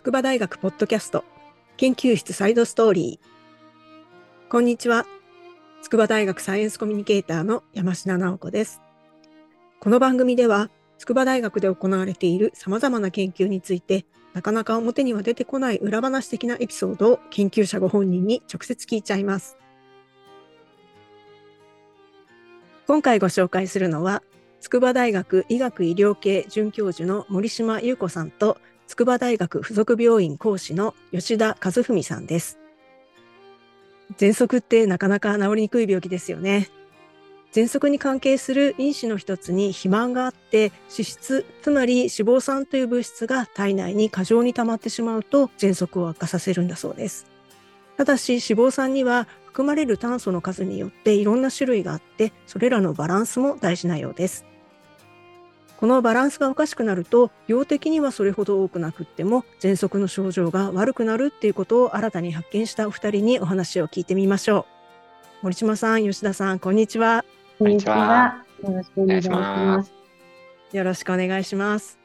筑波大学ポッドキャスト研究室サイドストーリー。こんにちは。筑波大学サイエンスコミュニケーターの山科直子です。この番組では、筑波大学で行われている様々な研究について、なかなか表には出てこない裏話的なエピソードを研究者ご本人に直接聞いちゃいます。今回ご紹介するのは、筑波大学医学医療系准教授の森島優子さんと筑波大学附属病院講師の吉田和文さんです。喘息ってなかなか治りにくい病気ですよね。喘息に関係する因子の一つに肥満があって脂質つまり脂肪酸という物質が体内に過剰に溜まってしまうと喘息を悪化させるんだそうですただし脂肪酸には含まれる炭素の数によっていろんな種類があってそれらのバランスも大事なようですこのバランスがおかしくなると量的にはそれほど多くなくっても喘息の症状が悪くなるっていうことを新たに発見したお二人にお話を聞いてみましょう。森島さん、吉田さん、こんにちは。こんにちは。よろしくお願いします。よろしくお願いします。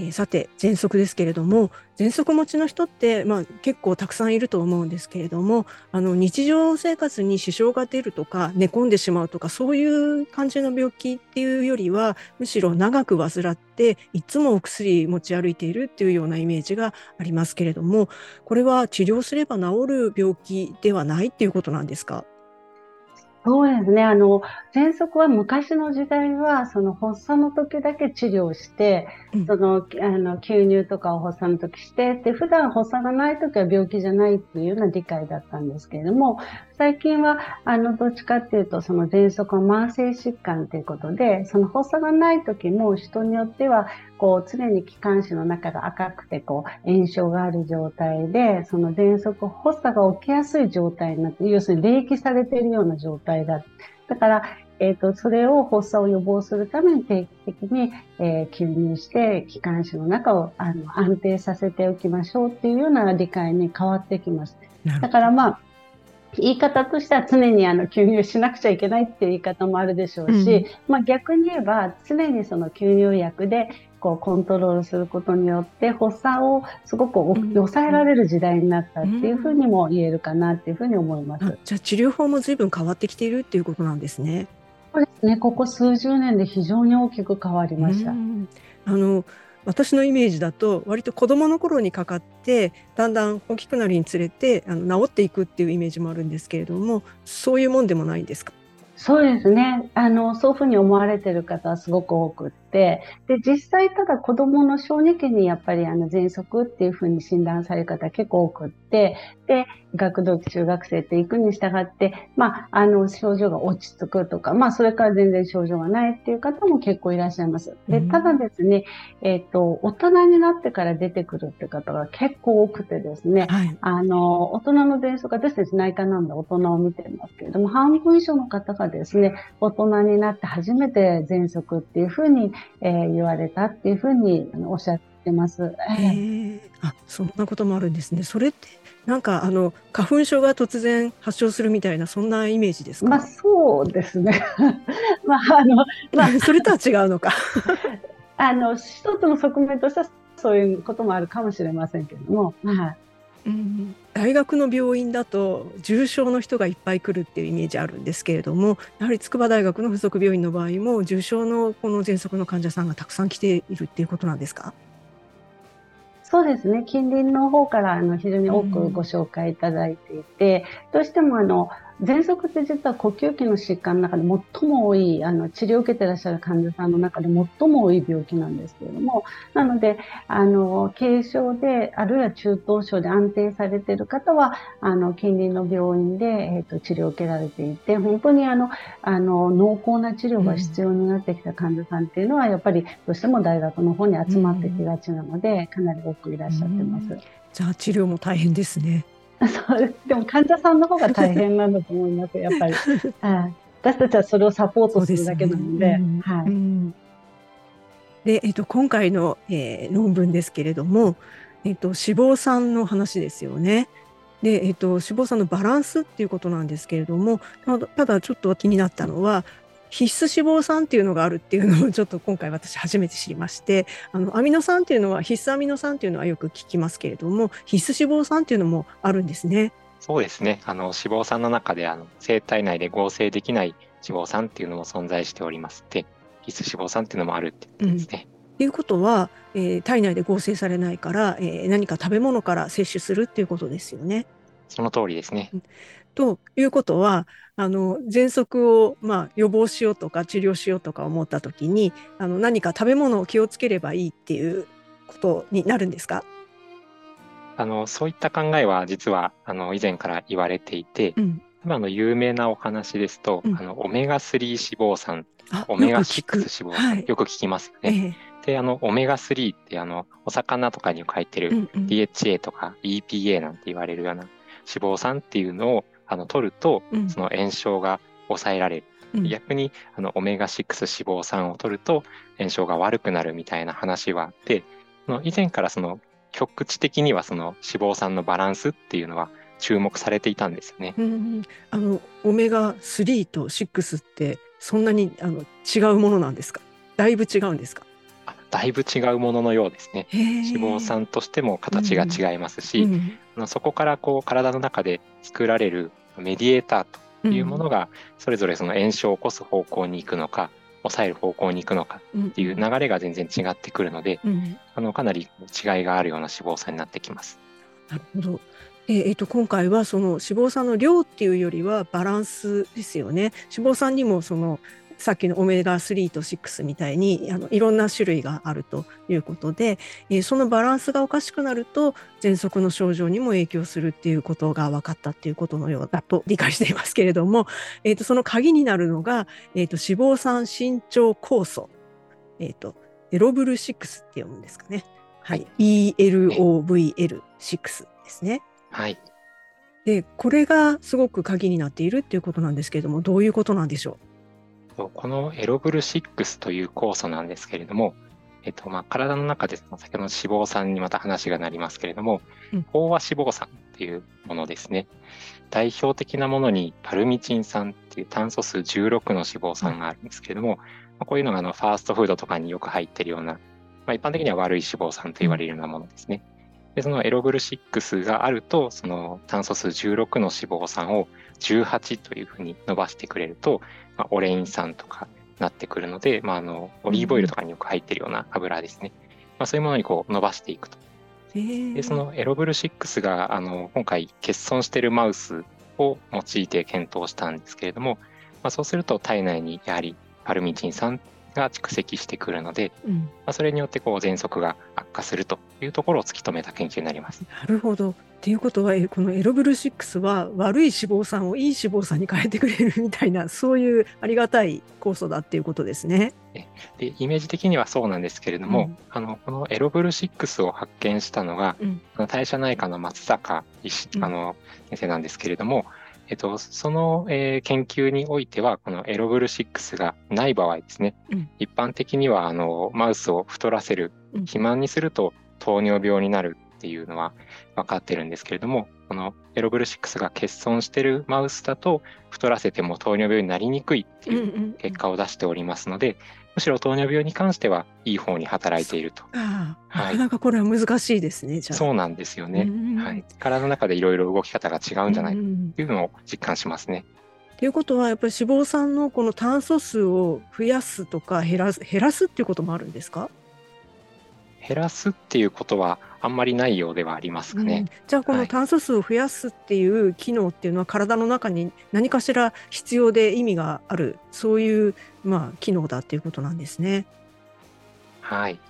えー、さて喘息ですけれども喘息持ちの人って、まあ、結構たくさんいると思うんですけれどもあの日常生活に支障が出るとか寝込んでしまうとかそういう感じの病気っていうよりはむしろ長く患っていつもお薬持ち歩いているっていうようなイメージがありますけれどもこれは治療すれば治る病気ではないっていうことなんですか？そうですね。あの、喘息は昔の時代は、その発作の時だけ治療して、うん、その、あの、吸入とかを発作の時して、で、普段発作がない時は病気じゃないっていうような理解だったんですけれども、最近は、あの、どっちかっていうと、その喘息は慢性疾患ということで、その発作がない時も人によっては、こう、常に気管支の中が赤くて、こう、炎症がある状態で、その喘息、発作が起きやすい状態になって、要するに冷気されているような状態だ。だから、えっ、ー、と、それを発作を予防するために定期的に、えー、吸入して、気管支の中をあの安定させておきましょうっていうような理解に変わってきます。だからまあ、言い方としては常にあの吸入しなくちゃいけないっていう言い方もあるでしょうし、うん、まあ、逆に言えば常にその吸入薬でこうコントロールすることによって発作をすごく抑えられる時代になったっていうふうにも言えるかなっていうふうに思います。うん、じゃあ治療法も随分変わってきているっていうことなんですね。そうですね。ここ数十年で非常に大きく変わりました。あの私のイメージだと割と子どもの頃にかかってだんだん大きくなるにつれてあの治っていくっていうイメージもあるんですけれどもそういうもんでもないんですか？そうですね。あの、そういうふうに思われてる方はすごく多くって、で、実際ただ子供の小児期にやっぱりあの、喘息っていうふうに診断される方結構多くって、で、学童期中学生って行くに従って、まあ、あの、症状が落ち着くとか、まあ、それから全然症状がないっていう方も結構いらっしゃいます。で、ただですね、えっ、ー、と、大人になってから出てくるって方が結構多くてですね、はい、あの、大人の喘息、私たち内科なんで大人を見てますけれども、半分以上の方がですね、大人になって初めて喘息っていうふうに、えー、言われたっていうふうにおっしゃってます。えー、あ、そんなこともあるんですね。それってなんかあの花粉症が突然発症するみたいなそんなイメージですか？まあそうですね。まああのまあそれとは違うのか？あの一つの側面としてはそういうこともあるかもしれませんけれども、はい。うん、大学の病院だと重症の人がいっぱい来るっていうイメージあるんですけれどもやはり筑波大学の附属病院の場合も重症のこの喘息の患者さんがたくさん来ているっていうことなんですか？そうですね。近隣の方からあの非常に多くご紹介いただいていて、うん、どうしてもあの喘息って実は呼吸器の疾患の中で最も多い、あの、治療を受けてらっしゃる患者さんの中で最も多い病気なんですけれども、なので、あの、軽症で、あるいは中等症で安定されている方は、あの、近隣の病院で、えっ、ー、と、治療を受けられていて、本当にあの、あの、濃厚な治療が必要になってきた患者さんっていうのは、やっぱりどうしても大学の方に集まってきがちなので、かなり多くいらっしゃってます。じゃあ、治療も大変ですね。そうでも患者さんの方が大変なんだと思います、やっぱり。はい、私たちはそれをサポートするだけなので。はい、で、えっと、今回の、えー、論文ですけれども、えっと、脂肪酸の話ですよね。で、えっと、脂肪酸のバランスっていうことなんですけれども、ただちょっと気になったのは、必須脂肪酸っていうのがあるっていうのをちょっと今回私初めて知りましてあのアミノ酸っていうのは必須アミノ酸っていうのはよく聞きますけれども必須脂肪酸っていうのもあるんですね。そうですねあの脂肪酸の中であの生体内で合成できない脂肪酸っていうのも存在しておりますで必須脂肪酸っていうのもあるってことですね。うんということは、えー、体内で合成されないから、えー、何か食べ物から摂取するっていうことですよね。その通りですね。ということはあの喘息を、まあ、予防しようとか治療しようとか思った時にあの何か食べ物を気をつければいいっていうことになるんですか？あのそういった考えは実はあの以前から言われていて、うん、今の有名なお話ですと、うん、あのオメガ3脂肪酸オメガ6脂肪酸、はい、よく聞きますよね。えで、あの、オメガ3ってあの、お魚とかに書いてる DHA とか EPA なんて言われるような脂肪酸っていうのをあの取ると、その炎症が抑えられる。うん、逆にあのオメガ6脂肪酸を取ると炎症が悪くなるみたいな話はあっての以前からその局地的にはその脂肪酸のバランスっていうのは注目されていたんですよね。うん、あのオメガ3と6ってそんなにあの違うものなんですか？だいぶ違うんですか？だいぶ違うもののようですね。脂肪酸としても形が違いますし、うんうん、そこからこう体の中で作られるメディエーターというものがそれぞれその炎症を起こす方向に行くのか抑える方向に行くのかっていう流れが全然違ってくるので、うん、あのかなり違いがあるような脂肪酸になってきます。なるほどえー、と今回はその脂肪酸の量っていうよりはバランスですよね。脂肪酸にもそのさっきのオメガ3と6みたいにあのいろんな種類があるということで、えー、そのバランスがおかしくなると喘息の症状にも影響するっていうことが分かったっていうことのようだと理解していますけれども、えー、とその鍵になるのが、えー、と脂肪酸伸長酵素、えー、とエロブル6って読むんですかね。はい、ELOVL6 ですね。はい。でこれがすごく鍵になっているっていうことなんですけれどもどういうことなんでしょう？このエロブル6という酵素なんですけれども、えっと、まあ、体の中で先ほどの脂肪酸にまた話がなりますけれども、うん、飽和脂肪酸っていうものですね。代表的なものにパルミチン酸っていう炭素数16の脂肪酸があるんですけれども、まあ、こういうのがあのファーストフードとかによく入ってるような、まあ、一般的には悪い脂肪酸と言われるようなものですね。で、そのエロブル6があると、その炭素数16の脂肪酸を18というふうに伸ばしてくれると、まあ、オレイン酸とかなってくるので、まあ、あのオリーブオイルとかによく入ってるような油ですね、まあ、そういうものにこう伸ばしていくと。でそのエロブル6があの今回欠損しているマウスを用いて検討したんですけれども、まあ、そうすると体内にやはりパルミチン酸が蓄積してくるので、うん、まあ、それによってこう喘息が悪化するというところを突き止めた研究になります。なるほど。っていうことはこのエロブル6は悪い脂肪酸をいい脂肪酸に変えてくれるみたいなそういうありがたい酵素だっていうことですね。でイメージ的にはそうなんですけれども、うん、あのこのエロブル6を発見したのが、うん、代謝内科の松坂医師、あの先生なんですけれども、えっと、その、えー、研究においてはこのエロブル6がない場合ですね、うん、一般的にはあのマウスを太らせる肥満にすると糖尿病になるっていうのは分かってるんですけれども、このエロブル6が欠損してるマウスだと太らせても糖尿病になりにくいっていう結果を出しておりますので、むしろ糖尿病に関してはいい方に働いていると。ああ、はい、なかなかこれは難しいですね。そうなんですよね。はい、体の中でいろいろ動き方が違うんじゃないかっていうのを実感しますね。ということはやっぱり脂肪酸のこの炭素数を増やすとか減らす減らすっていうこともあるんですか？減らすっていうことはあんまりないようではありますかね。うん、じゃあこの炭素数を増やすっていう機能っていうのは体の中に何かしら必要で意味がある。そういうまあ機能だっていうことなんですね。はい、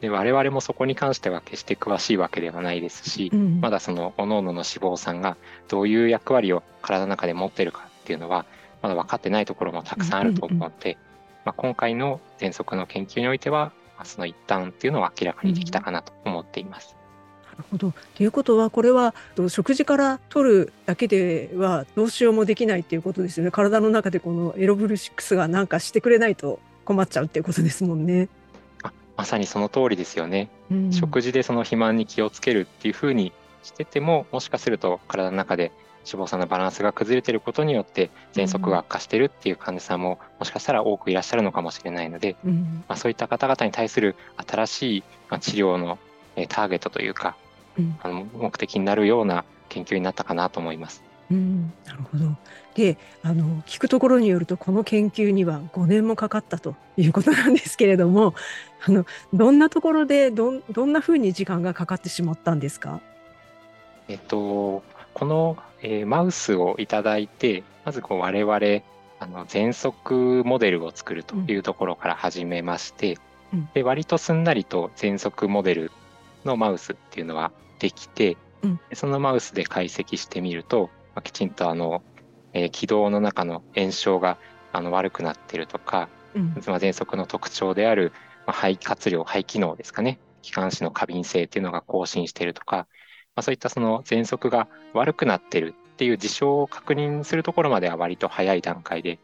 で我々もそこに関しては決して詳しいわけではないですし、うん、まだその各々の脂肪酸がどういう役割を体の中で持っているかっていうのはまだ分かってないところもたくさんあると思うので、まあ、今回の喘息の研究においてはその一端っていうのを明らかにできたかなと思っています。なるほど。ということはこれは食事から取るだけではどうしようもできないっていうことですよね。体の中でこのエロブル6が何かしてくれないと困っちゃうっていうことですもんね。あまさにその通りですよね。うん、食事でその肥満に気をつけるっていうふうにしててももしかすると体の中で脂肪酸のバランスが崩れていることによって喘息が悪化しているっていう患者さんももしかしたら多くいらっしゃるのかもしれないので、うん、まあ、そういった方々に対する新しい、まあ、治療の、えターゲットというか、うん、あの目的になるような研究になったかなと思います。うん、なるほど。で、あの聞くところによるとこの研究には5年もかかったということなんですけれども、あのどんなところでどどんなふうに時間がかかってしまったんですか？えっとこの、えー、マウスをいただいて、まずこう我々あの全息モデルを作るというところから始めまして、うん、で割とすんなりと全息モデルのマウスっていうのはできて、うん、そのマウスで解析してみると、まあ、きちんとあの、えー、気道の中の炎症があの悪くなっているとか、うん、まあ、喘息の特徴である、まあ、肺活量肺機能ですかね。気管支の過敏性っていうのが更新しているとか、まあ、そういったその喘息が悪くなってるっていう事象を確認するところまでは割と早い段階で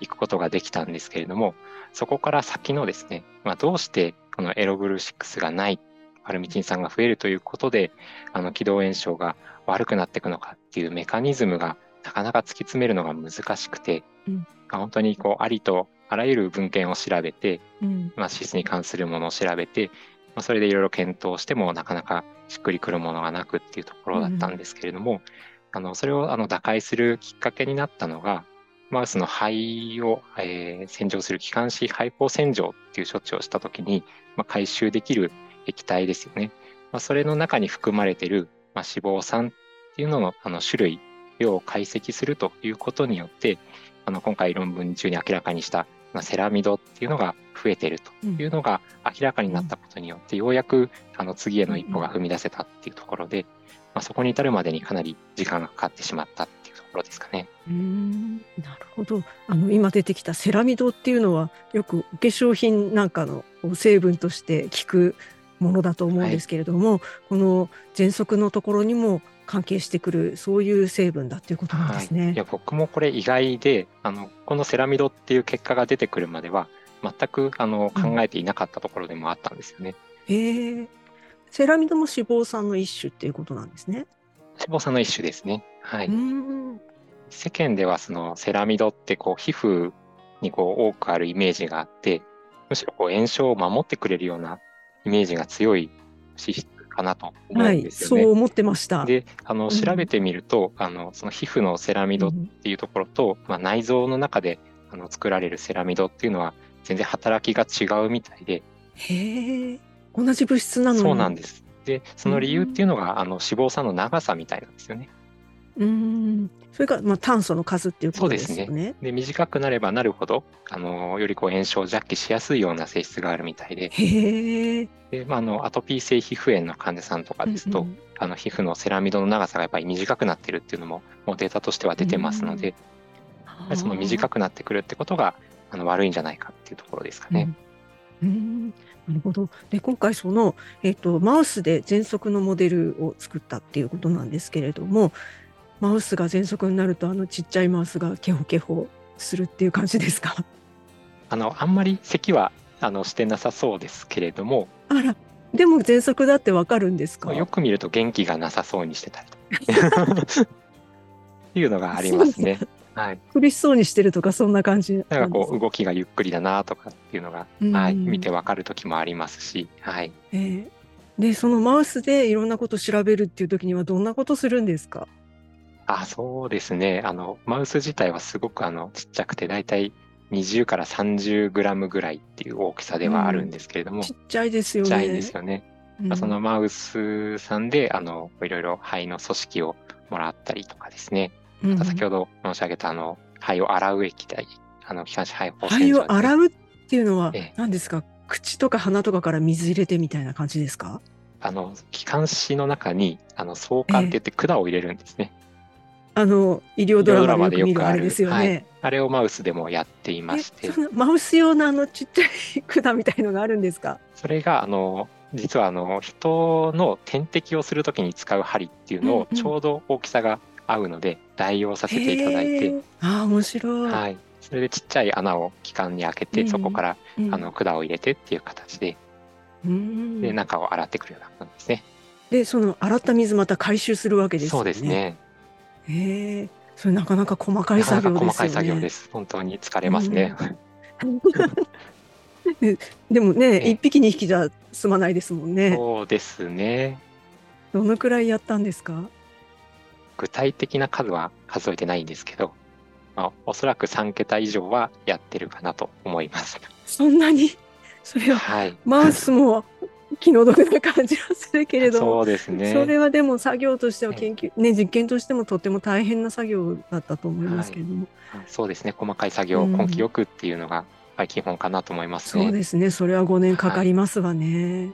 行くことができたんですけれども、そこから先のですね、まあ、どうしてこのエログル6がない、パルミチン酸が増えるということで、あの気道炎症が悪くなっていくのかっていうメカニズムがなかなか突き詰めるのが難しくて、うん、本当にこうありとあらゆる文献を調べて、うん、まあ、シスに関するものを調べて、まあ、それでいろいろ検討してもなかなかしっくりくるものがなくっていうところだったんですけれども、うん、あのそれをあの打開するきっかけになったのがマウスの肺を、えー、洗浄する気管支肺胞洗浄っていう処置をした時に、まあ、回収できる液体ですよね。まあ、それの中に含まれている、まあ、脂肪酸っていうののあの種類量を解析するということによってあの今回論文中に明らかにしたまあ、セラミドっていうのが増えているというのが明らかになったことによって、ようやくあの次への一歩が踏み出せたっていうところで、まあ、そこに至るまでにかなり時間がかかってしまったっていうところですかね。うんなるほどあの今出てきたセラミドっていうのはよくお化粧品なんかの成分として効くものだと思うんですけれども、はい、この喘息のところにも関係してくるそういう成分だっていうことなんですね。はい、いや僕もこれ意外であのこのセラミドっていう結果が出てくるまでは全くあの考えていなかったところでもあったんですよね。うん、へえ。セラミドも脂肪酸の一種っていうことなんですね。脂肪酸の一種ですね。はい。世間ではそのセラミドってこう皮膚にこう多くあるイメージがあって、むしろこう炎症を守ってくれるようなイメージが強い脂質かなと思うんですよね。はい、そう思ってました。で、あの調べてみると、うん、あのその皮膚のセラミドっていうところと、うん、まあ、内臓の中であの作られるセラミドっていうのは全然働きが違うみたいで。へえ。同じ物質なのそうなんです。で、その理由っていうのが、うん、あの脂肪酸の長さみたいなんですよね。うん。それから、まあ、炭素の数っていうことですね。そうですね。で、短くなればなるほど、あの、よりこう炎症を弱気しやすいような性質があるみたいで。へえ。で、まあ、あの、アトピー性皮膚炎の患者さんとかですと、うんうん、あの、皮膚のセラミドの長さがやっぱり短くなってるっていうのも、もうデータとしては出てますので、うん、その短くなってくるってことが、あの、悪いんじゃないかっていうところですかね。うん、うんなるほど。で、今回その、えっ、ー、と、マウスで喘息のモデルを作ったっていうことなんですけれども、マウスが喘息になると、あのちっちゃいマウスがケホケホするっていう感じですか？あの、あんまり咳は、あの、してなさそうですけれども。あら、でも喘息だってわかるんですか？よく見ると元気がなさそうにしてたり っていうのがありますね。はい、苦しそうにしてるとかそんな感じなんかこう動きがゆっくりだなとかっていうのが、はい、見てわかる時もありますし、はい。えー、でそのマウスでいろんなこと調べるっていう時にはどんなことするんですか？あそうですね。あのマウス自体はすごくあのちっちゃくて大体20から30グラムぐらいっていう大きさではあるんですけれども、うん、ちっちゃいですよね。ちっちゃいですよね、うん、そのマウスさんであのいろいろ肺の組織をもらったりとかですね。また先ほど申し上げたあの肺を洗う液体、あの気管支肺胞肺を洗うっていうのは何ですか、口とか鼻とかから水入れてみたいな感じですか？あの気管支の中にあの相関って言って管を入れるんですね。あの医療ドラマでよく見るあれですよね、はい、あれをマウスでもやっていましてマウス用のあのちっちゃい管みたいのがあるんですか？それがあの実はあの人の点滴をするときに使う針っていうのをちょうど大きさが合うので代用させていただいて。あ面白い、はい、それでちっちゃい穴を気管に開けて、うん、そこから、うん、あの管を入れてっていう形で,、うん、で中を洗ってくるような感じですね。でその洗った水また回収するわけですよね。そうですねへえ、それなかなか細かい作業ですよね。細かい作業です。本当に疲れますね。でもね、一匹二匹じゃ済まないですもんね。そうですね。どのくらいやったんですか？具体的な数は数えてないんですけど、まあ、おそらく3桁以上はやってるかなと思います。そんなに？それは、はい、マウスも気の毒な感じはするけれどそうですね。それはでも作業としては研究、ね、実験としてもとても大変な作業だったと思いますけれども。はい、そうですね。細かい作業を根気よくっていうのが、うん、基本かなと思いますね。そうですね。それは5年かかりますわね。はい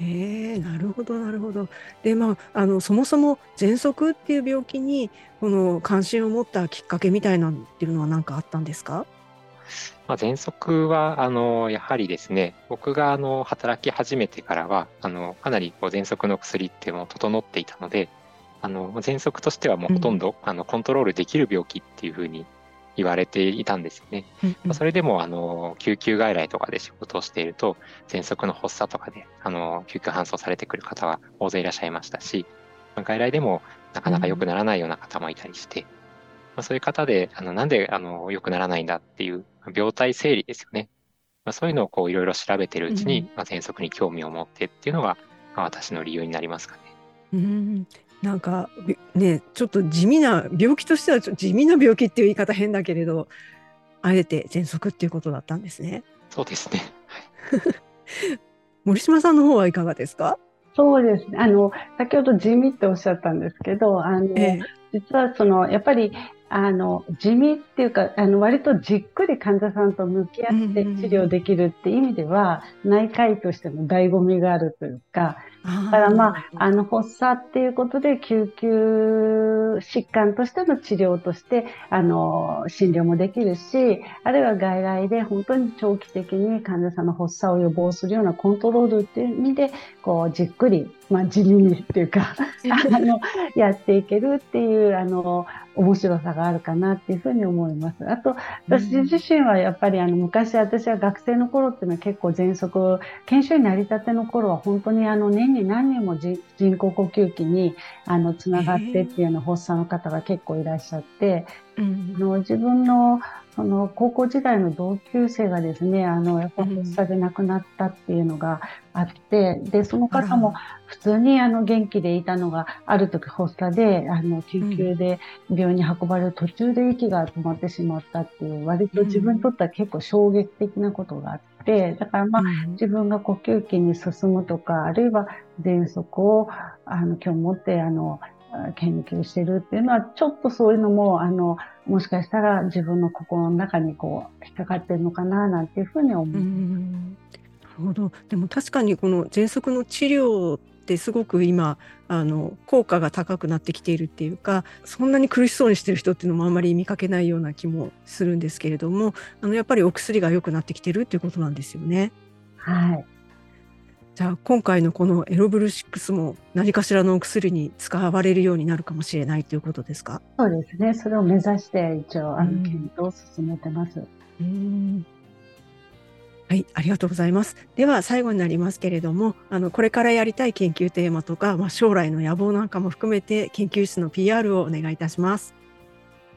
ええ、なるほどなるほど。で、まあ、あの、そもそも喘息っていう病気に、この関心を持ったきっかけみたいなんっていうのは何かあったんですか？まあ、喘息は、あの、やはりですね、僕が、あの、働き始めてからは、あの、かなりこう喘息の薬っても整っていたので、あの、喘息としてはもうほとんど、あの、コントロールできる病気っていう風に言われていたんですよね。うんうん、それでも、あの、救急外来とかで仕事をしていると、喘息の発作とかで、あの、救急搬送されてくる方は大勢いらっしゃいましたし、外来でもなかなか良くならないような方もいたりして、うん、まあ、そういう方で、あの、なんで、あの、良くならないんだっていう病態整理ですよね。まあ、そういうのをこう、いろいろ調べてるうちに、うん、まあ、喘息に興味を持ってっていうのが、まあ、私の理由になりますかね。うん、なんかねちょっと地味な病気としては地味な病気っていう言い方変だけれどあえて喘息っていうことだったんですね。そうですね。森島さんの方はいかがですか？そうですね。あの、先ほど地味っておっしゃったんですけど、あの、ええ、実はその、やっぱりあの、地味っていうか、あの、割とじっくり患者さんと向き合って治療できるって意味では、内科医としての醍醐味があるというか、だからまあ、あの、発作っていうことで、救急疾患としての治療として、あの、診療もできるし、あるいは外来で本当に長期的に患者さんの発作を予防するようなコントロールっていう意味で、こう、じっくり、まあ、地味にっていうか、あの、やっていけるっていう、あの、面白さがあるかなっていうふうに思います。あと、私自身はやっぱりあの、昔私は学生の頃っていうのは結構喘息、研修医になりたての頃は本当にあの、年に何人も人工呼吸器にあの、つながってっていうような発作の方が結構いらっしゃって、あの自分のその高校時代の同級生がですね、あの、やっぱ発作で亡くなったっていうのがあって、で、その方も普通にあの元気でいたのが、ある時発作で、あの、救急で病院に運ばれる途中で息が止まってしまったっていう、割と自分にとっては結構衝撃的なことがあって、だからまあ、自分が呼吸器に進むとか、あるいは喘息を、あの、今日持って、あの、研究してるっていうのは、ちょっとそういうのも、あの、もしかしたら自分の心の中にこう、引っかかってるのかな、なんていうふうに思う。なるほど。でも確かにこの喘息の治療ってすごく今、あの、効果が高くなってきているっていうか、そんなに苦しそうにしてる人っていうのもあんまり見かけないような気もするんですけれども、あの、やっぱりお薬が良くなってきてるっていうことなんですよね。はい。じゃあ今回のこのエロブル6も何かしらのお薬に使われるようになるかもしれないということですか？そうですね。それを目指して一応あの検討を進めてます。うんはい、ありがとうございます。では最後になりますけれども、あのこれからやりたい研究テーマとか、まあ、将来の野望なんかも含めて研究室の PR をお願いいたします。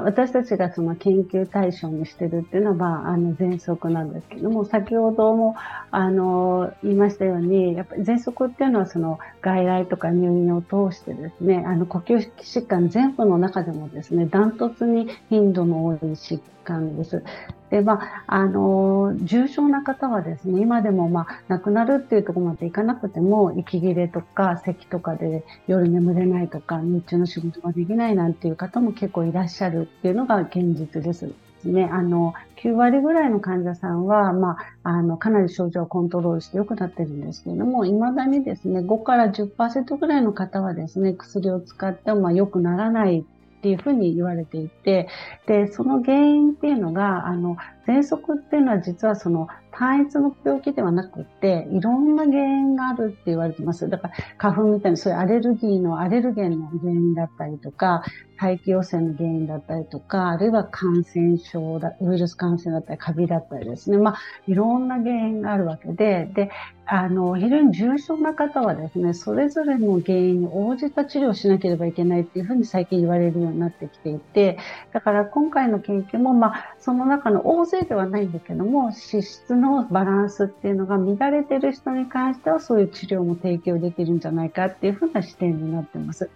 私たちがその研究対象にしてるっていうのは、まあ、あの、喘息なんですけども、先ほども、あの、言いましたように、やっぱり喘息っていうのは、その、外来とか入院を通してですね、あの、呼吸疾患全部の中でもですね、ダントツに頻度の多い疾患です。で、まあ、あの、重症な方はですね、今でもまあ、亡くなるっていうところまでいかなくても、息切れとか、咳とかで夜眠れないとか、日中の仕事ができないなんていう方も結構いらっしゃるっていうのが現実です。ね、あの、9割ぐらいの患者さんは、まあ、あの、かなり症状をコントロールして良くなってるんですけれども、未だにですね、5から10%ぐらいの方はですね、薬を使っても、まあ、良くならないっていうふうに言われていて、で、その原因っていうのが、あの、喘息っていうのは実はその単一の病気ではなくて、いろんな原因があるって言われてます。だから、花粉みたいな、そういうアレルギーのアレルゲンの原因だったりとか、大気汚染の原因だったりとか、あるいは感染症だ、ウイルス感染だったり、カビだったりですね。まあ、いろんな原因があるわけで、で、あの、非常に重症な方はですね、それぞれの原因に応じた治療をしなければいけないっていうふうに最近言われるようになってきていて、だから今回の研究も、まあ、その中の大勢ではないんだけども、脂質のバランスっていうのが乱れてる人に関しては、そういう治療も提供できるんじゃないかっていうふうな視点になってます。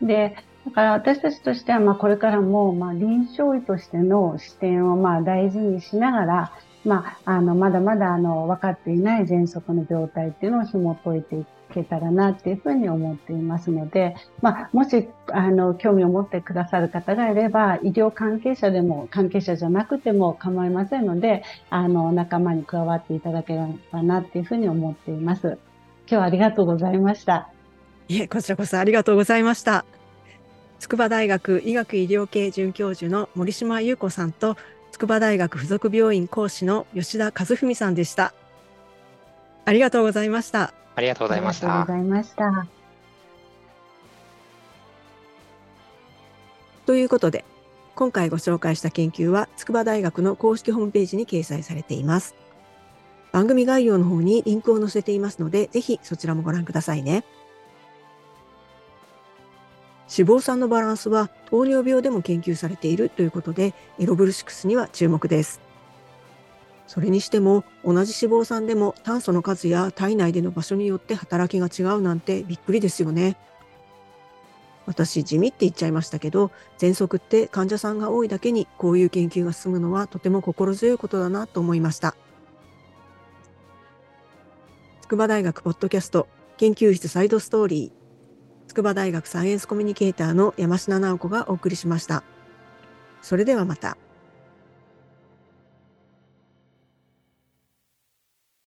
で、だから私たちとしては、まあ、これからも、まあ、臨床医としての視点を、まあ、大事にしながら、まあ、あの、まだまだ、あの、分かっていない喘息の状態っていうのを紐解いていけたらなっていうふうに思っていますので、まあ、もし、あの、興味を持ってくださる方がいれば、医療関係者でも、関係者じゃなくても構いませんので、あの、仲間に加わっていただければなっていうふうに思っています。今日はありがとうございました。いえ、こちらこそありがとうございました。筑波大学医学医療系准教授の森島優子さんと筑波大学附属病院講師の吉田和文さんでした。ありがとうございました。ありがとうございました。ありがとうございました。ということで、今回ご紹介した研究は筑波大学の公式ホームページに掲載されています。番組概要の方にリンクを載せていますので、ぜひそちらもご覧くださいね。脂肪酸のバランスは糖尿病でも研究されているということで、エロブルシクスには注目です。それにしても同じ脂肪酸でも炭素の数や体内での場所によって働きが違うなんてびっくりですよね。私地味って言っちゃいましたけど喘息って患者さんが多いだけにこういう研究が進むのはとても心強いことだなと思いました筑波大学ポッドキャスト研究室サイドストーリー筑波大学サイエンスコミュニケーターの山科直子がお送りしました。それではまた。